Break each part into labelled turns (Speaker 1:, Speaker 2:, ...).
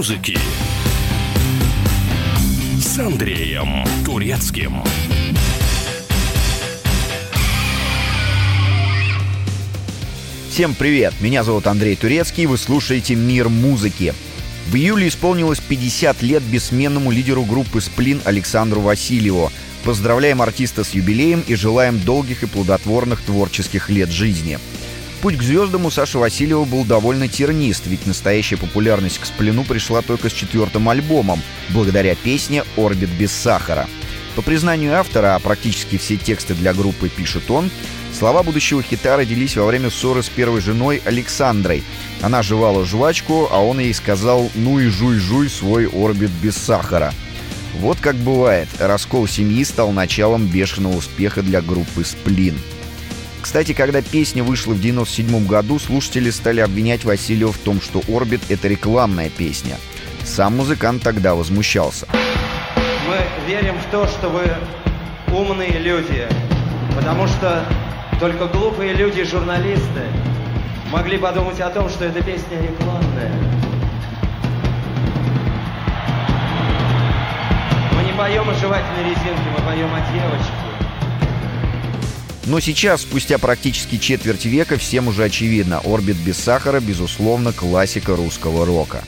Speaker 1: музыки с Андреем Турецким.
Speaker 2: Всем привет! Меня зовут Андрей Турецкий, вы слушаете «Мир музыки». В июле исполнилось 50 лет бессменному лидеру группы «Сплин» Александру Васильеву. Поздравляем артиста с юбилеем и желаем долгих и плодотворных творческих лет жизни. Путь к звездам у Саши Васильева был довольно тернист, ведь настоящая популярность к «Сплину» пришла только с четвертым альбомом, благодаря песне «Орбит без сахара». По признанию автора, а практически все тексты для группы пишет он, слова будущего хита родились во время ссоры с первой женой Александрой. Она жевала жвачку, а он ей сказал «ну и жуй-жуй свой орбит без сахара». Вот как бывает, раскол семьи стал началом бешеного успеха для группы «Сплин». Кстати, когда песня вышла в 97 году, слушатели стали обвинять Васильева в том, что «Орбит» — это рекламная песня. Сам музыкант тогда возмущался.
Speaker 3: Мы верим в то, что вы умные люди, потому что только глупые люди, журналисты, могли подумать о том, что эта песня рекламная. Мы не поем о жевательной резинке, мы поем о девочке.
Speaker 2: Но сейчас, спустя практически четверть века, всем уже очевидно, «Орбит без сахара» безусловно классика русского рока.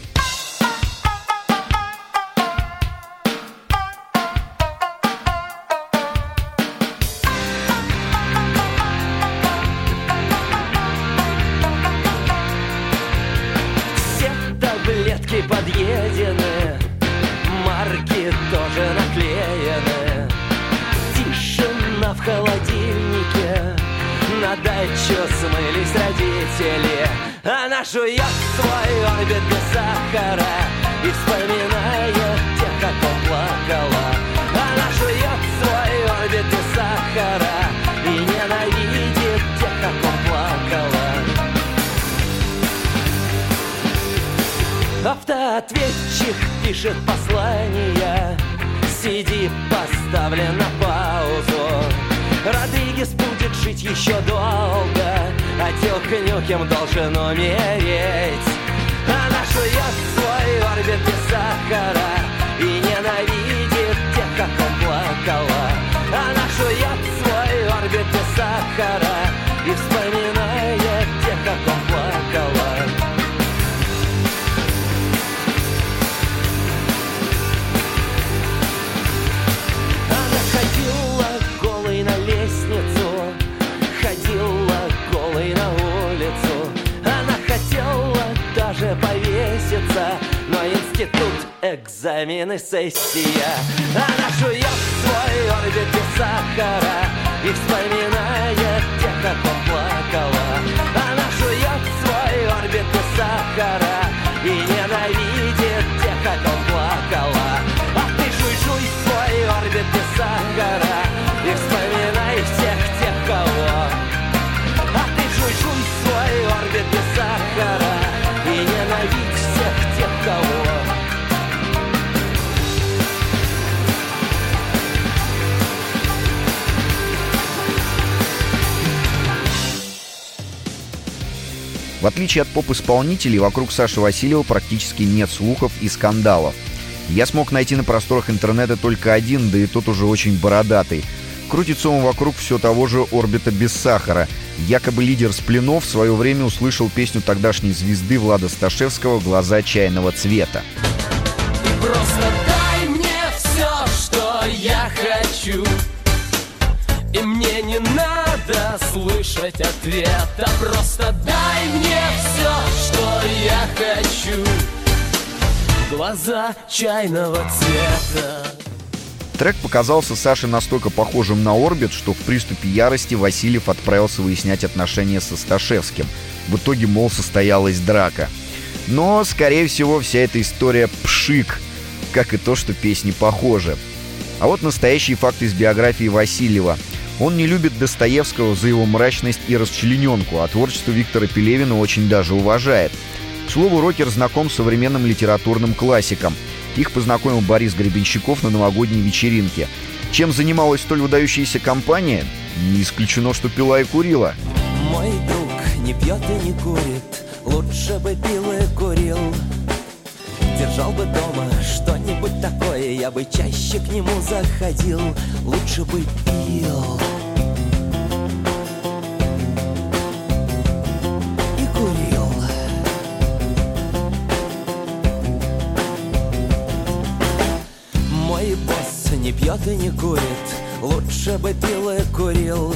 Speaker 4: Автоответчик пишет послание. CD поставлен на паузу. Родригес будет жить еще долго Отдел Нюкем должен умереть. Она жует свой орбит без сахара И ненавидит тех, как он плакала. Она жует свой орбит без сахара И вспоминает повеситься, но институт, экзамены, сессия. Она жует свой орбит без сахара и вспоминает тех, как он плакала. Она жует свой орбит без сахара и ненавидит тех, как он плакала. А ты жуй-жуй свой орбит без сахара
Speaker 2: В отличие от поп-исполнителей, вокруг Саши Васильева практически нет слухов и скандалов. Я смог найти на просторах интернета только один, да и тот уже очень бородатый. Крутится он вокруг все того же орбита без сахара. Якобы лидер Сплинов в свое время услышал песню тогдашней звезды Влада Сташевского «Глаза чайного цвета».
Speaker 4: Просто дай мне все, что я хочу надо слышать ответа Просто дай мне все, что я хочу Глаза чайного цвета
Speaker 2: Трек показался Саше настолько похожим на «Орбит», что в приступе ярости Васильев отправился выяснять отношения со Сташевским. В итоге, мол, состоялась драка. Но, скорее всего, вся эта история пшик, как и то, что песни похожи. А вот настоящий факт из биографии Васильева. Он не любит Достоевского за его мрачность и расчлененку, а творчество Виктора Пелевина очень даже уважает. К слову, рокер знаком с современным литературным классиком. Их познакомил Борис Гребенщиков на новогодней вечеринке. Чем занималась столь выдающаяся компания? Не исключено, что пила и курила.
Speaker 4: Мой друг не пьет и не курит Лучше бы пил и курил Держал бы дома что-нибудь такое Я бы чаще к нему заходил Лучше бы пил Лучше бы пил и курил.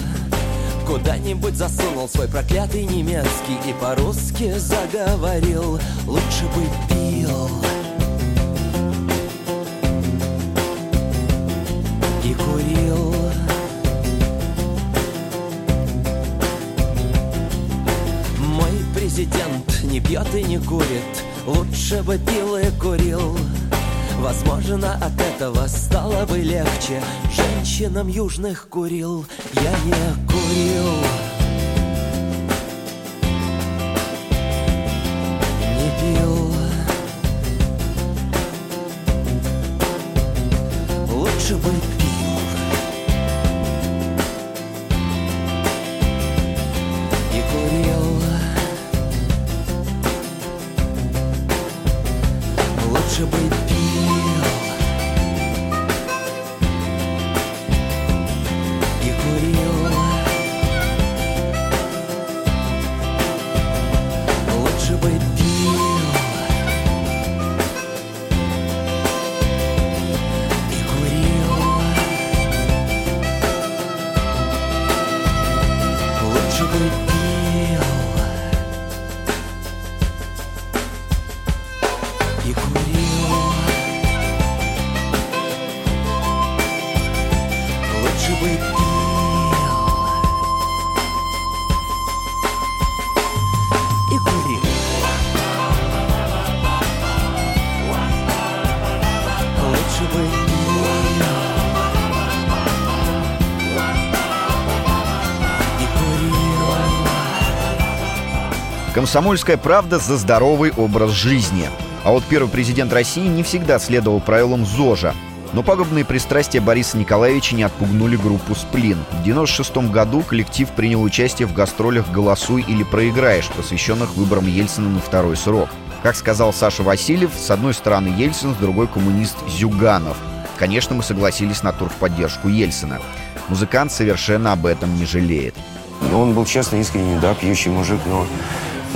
Speaker 4: Куда-нибудь засунул свой проклятый немецкий И по-русски заговорил. Лучше бы пил. И курил. Мой президент не пьет и не курит. Лучше бы пил и курил Возможно, от этого стало бы легче. Женщинам южных курил Я не курил Лучше бы
Speaker 2: Комсомольская правда за здоровый образ жизни. А вот первый президент России не всегда следовал правилам ЗОЖа. Но пагубные пристрастия Бориса Николаевича не отпугнули группу «Сплин». В 1996 году коллектив принял участие в гастролях «Голосуй или проиграешь», посвященных выборам Ельцина на второй срок. Как сказал Саша Васильев, с одной стороны Ельцин, с другой коммунист Зюганов. Конечно, мы согласились на тур в поддержку Ельцина. Музыкант совершенно об этом не жалеет.
Speaker 5: Он был честный, искренний, да, пьющий мужик, но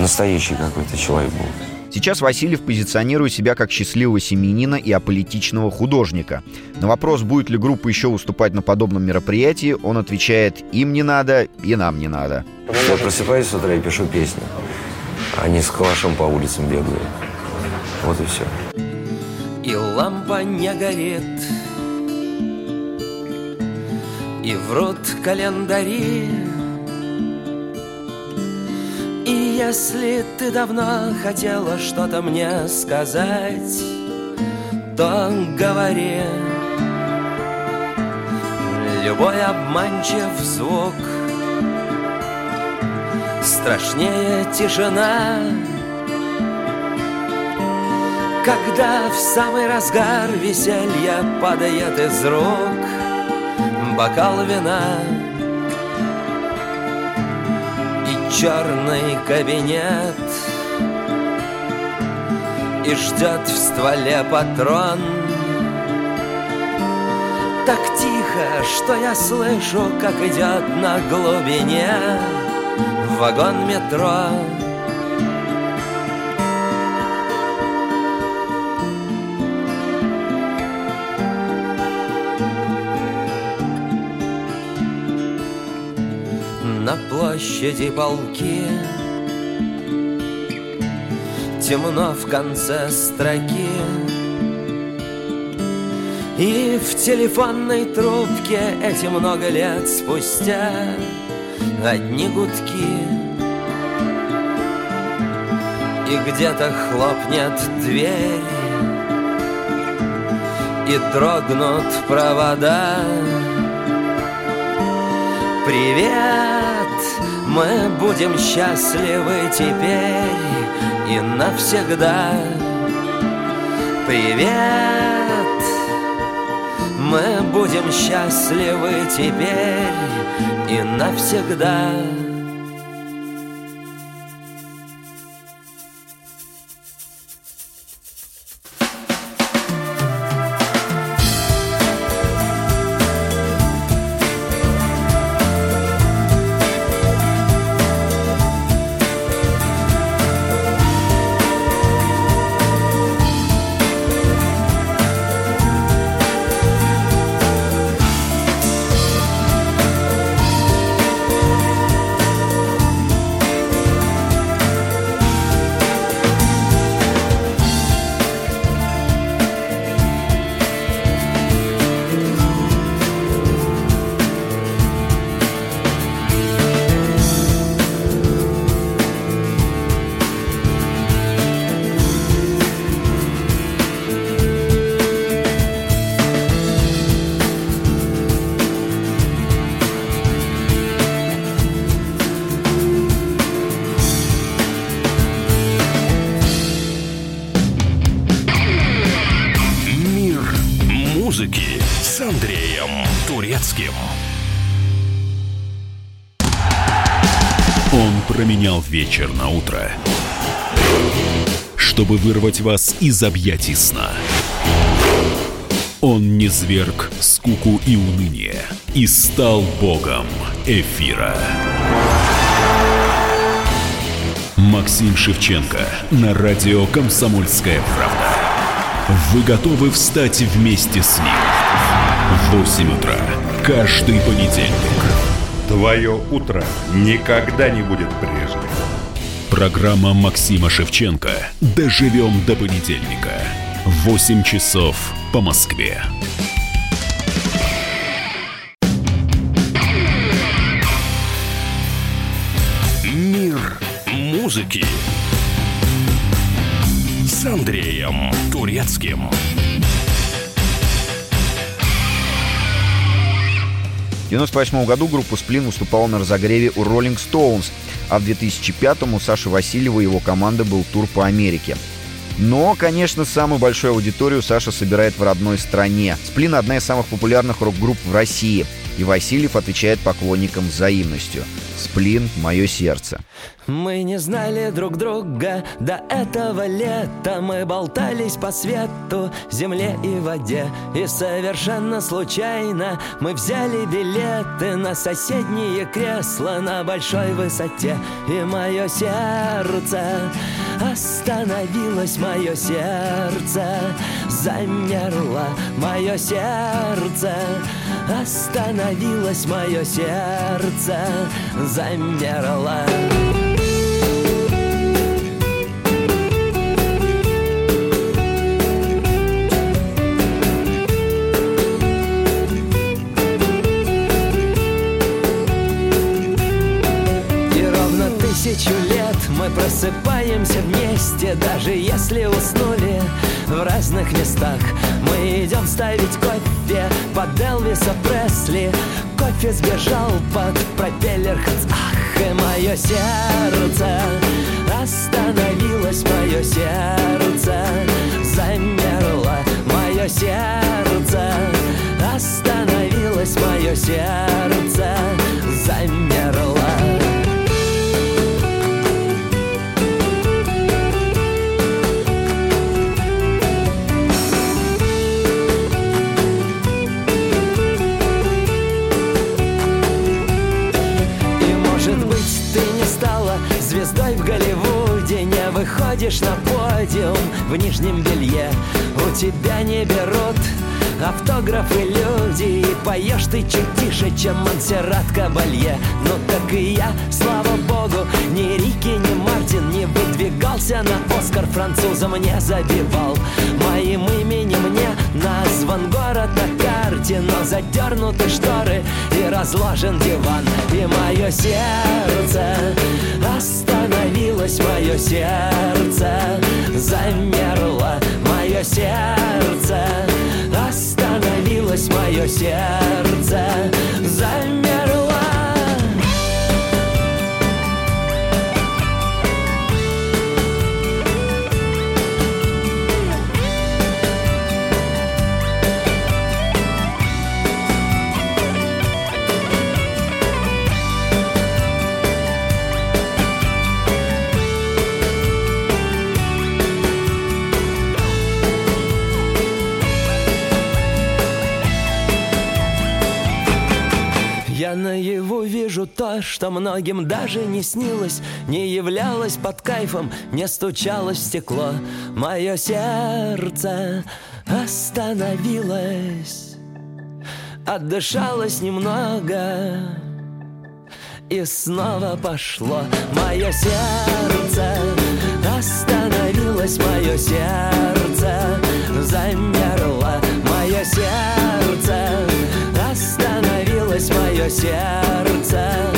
Speaker 5: настоящий какой-то человек был.
Speaker 2: Сейчас Васильев позиционирует себя как счастливого семьянина и аполитичного художника. На вопрос, будет ли группа еще выступать на подобном мероприятии, он отвечает «им не надо, и нам не надо».
Speaker 5: Я просыпаюсь с утра и пишу песни. Они с калашом по улицам бегают. Вот и все.
Speaker 4: И лампа не горит И врут календари И если ты давно хотела что-то мне сказать То говори. Любой обманчив звук Страшнее тишина. Когда в самый разгар веселья падает из рук бокал вина черный кабинет. И ждет в стволе патрон. Так тихо, что я слышу, как идет на глубине Вагон метро на площади полки. Темно в конце строки. И в телефонной трубке эти много лет спустя Одни гудки. И где-то хлопнет дверь И дрогнут провода. Привет, мы будем счастливы теперь и навсегда. Привет, мы будем счастливы теперь и навсегда.
Speaker 1: Он променял вечер на утро, чтобы вырвать вас из объятий сна. Он не зверг скуку и уныние и стал богом эфира. Максим Шевченко на радио «Комсомольская правда». Вы готовы встать вместе с ним? В 8 утра каждый понедельник.
Speaker 6: Твое утро никогда не будет прежним.
Speaker 1: Программа Максима Шевченко «Доживем до понедельника». 8 часов по Москве. Мир музыки с Андреем Турецким.
Speaker 2: В 1998 году группа «Сплин» выступала на разогреве у Rolling Stones, а в 2005 у Саши Васильева и его команды был тур по Америке. Но, конечно, самую большую аудиторию Саша собирает в родной стране. «Сплин» — одна из самых популярных рок-групп в России. И Васильев отвечает поклонникам взаимностью. «Сплин — мое сердце».
Speaker 4: Мы не знали друг друга до этого лета Мы болтались по свету, земле и воде И совершенно случайно мы взяли билеты На соседние кресла на большой высоте И мое сердце остановилось, мое сердце Замерло, мое сердце Остановилось мое сердце, замерло. тысячу лет мы просыпаемся вместе Даже если уснули в разных местах. Мы идем ставить кофе под Элвиса Пресли. Кофе сбежал под пропеллер Ах, и мое сердце Остановилось мое сердце Замерло мое сердце Остановилось мое сердце Замерло выходишь на подиум в нижнем белье. У тебя не берут автографы люди И поешь ты чуть тише, чем Монсеррат Кабалье. Ну так и я, слава богу, ни Рики, ни Мартин Не выдвигался на Оскар французом не забивал. Моим именем не назван город на карте Но задернуты шторы и разложен диван. И мое сердце остановилось, мое сердце замерло Мое сердце остановилось, мое сердце. Замерло вижу то, что многим даже не снилось Не являлось под кайфом, не стучалось в стекло. Мое сердце остановилось Отдышалось немного И снова пошло. Мое сердце остановилось Мое сердце замерло. Мое сердце остановилось мое сердце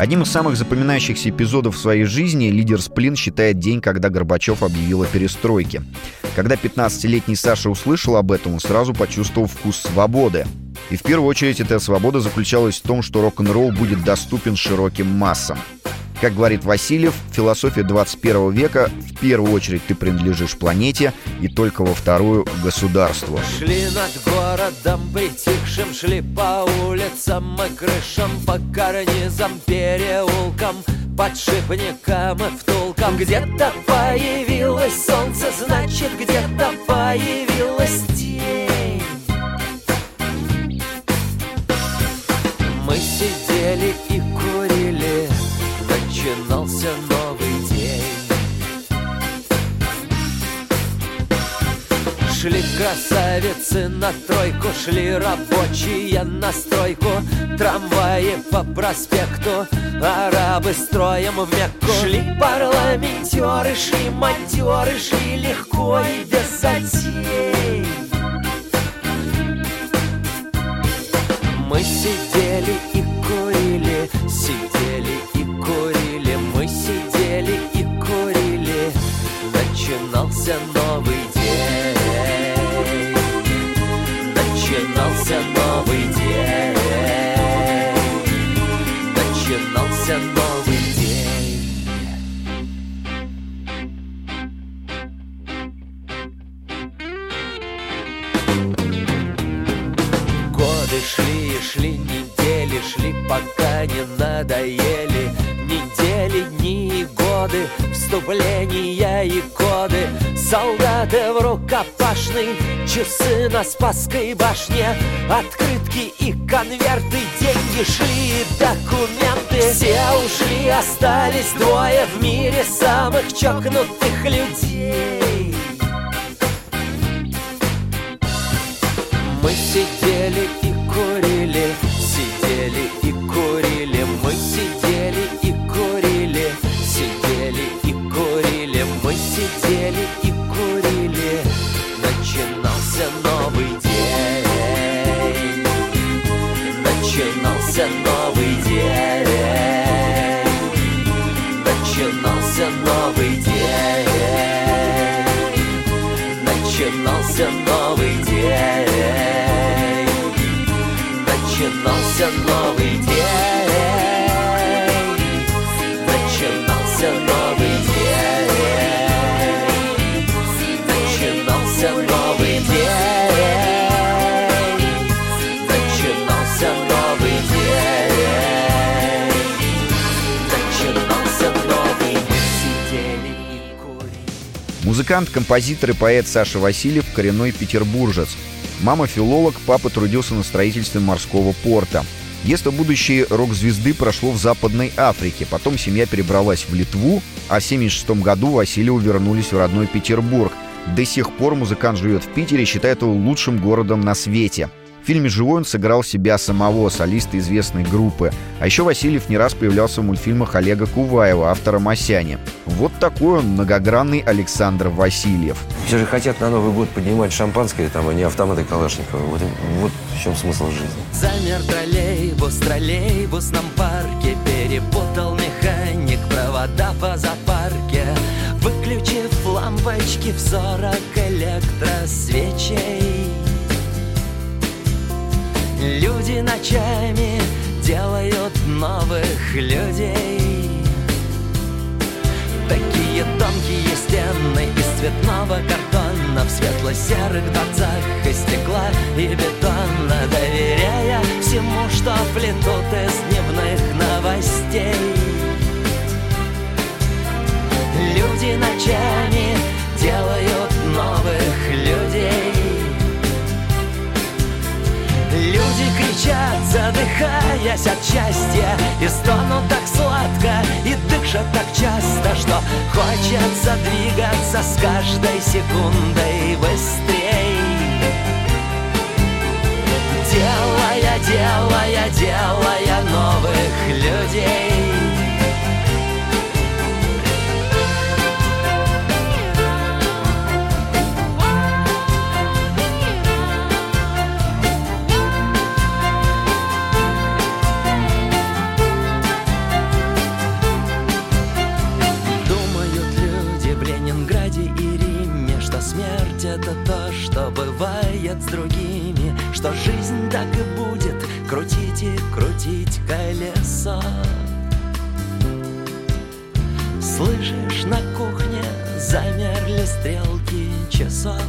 Speaker 2: Одним из самых запоминающихся эпизодов в своей жизни лидер Сплин считает день, когда Горбачев объявил о перестройке. Когда 15-летний Саша услышал об этом, он сразу почувствовал вкус свободы. И в первую очередь эта свобода заключалась в том, что рок-н-ролл будет доступен широким массам. Как говорит Васильев, философия 21 века в первую очередь ты принадлежишь планете и только во вторую — государству.
Speaker 4: Шли над городом притихшим, шли по улицам и крышам, по карнизам, переулкам, подшипникам и втулкам. Где-то появилось солнце, значит, где-то появилась тень. Мы сидели и курили, начинался новый день. Шли красавицы на тройку, шли рабочие на стройку, трамваи по проспекту, арабы строем в Мекку. Шли парламентеры, шли монтеры, шли легко и без затей. Мы сидели и курили, сидели и курили, Начинался новый рукопашной, часы на Спасской башне. Открытки и конверты, деньги шли документы. Все ушли, остались двое в мире самых чокнутых людей. Мы сидели и
Speaker 2: Музыкант, композитор и поэт Саша Васильев – коренной петербуржец. Мама филолог, папа трудился на строительстве морского порта. Детство будущей рок-звезды прошло в Западной Африке. Потом семья перебралась в Литву, а в 1976 году Васильеву вернулись в родной Петербург. До сих пор музыкант живет в Питере считает его лучшим городом на свете. В фильме «Живой» он сыграл себя самого, солиста известной группы. А еще Васильев не раз появлялся в мультфильмах Олега Куваева, автора «Масяни». Вот такой он многогранный Александр Васильев.
Speaker 5: Все же хотят на Новый год поднимать шампанское, там, а не автоматы Калашникова. Вот, вот в чем смысл жизни.
Speaker 4: Замер троллейбус в троллейбусном парке Перепутал механик провода по запарке Выключив лампочки в сорок электросвечей Люди ночами делают новых людей. Такие тонкие стены из цветного картона В светло-серых дворцах из стекла и бетона Доверяя всему, что плетут из дневных новостей. Люди ночами делают новых людей Люди кричат, задыхаясь от счастья И стонут так сладко, и дышат так часто Что хочется двигаться с каждой секундой быстрей. Делая, делая, делая новых людей другими Что жизнь так и будет крутить и крутить колесо Слышишь, на кухне замерли стрелки часов.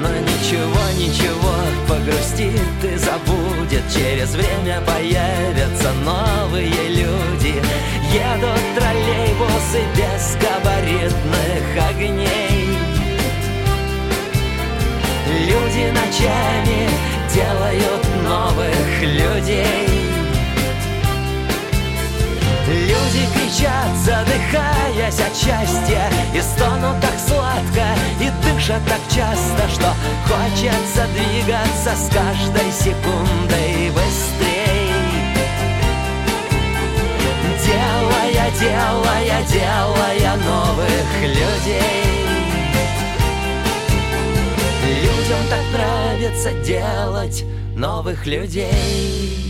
Speaker 4: Но ничего, ничего, погрустит и забудет. Через время появятся новые люди. Едут троллейбусы без габаритных огней Люди ночами делают новых людей. Люди кричат, задыхаясь от счастья И стонут так сладко, и дышат так часто Что хочется двигаться с каждой секундой быстрей. Делая, делая, делая новых людей Людям так нравится делать новых людей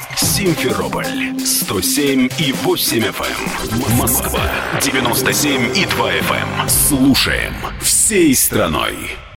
Speaker 1: Симферополь 107 и 8 FM. Москва 97 и 2 FM. Слушаем всей страной.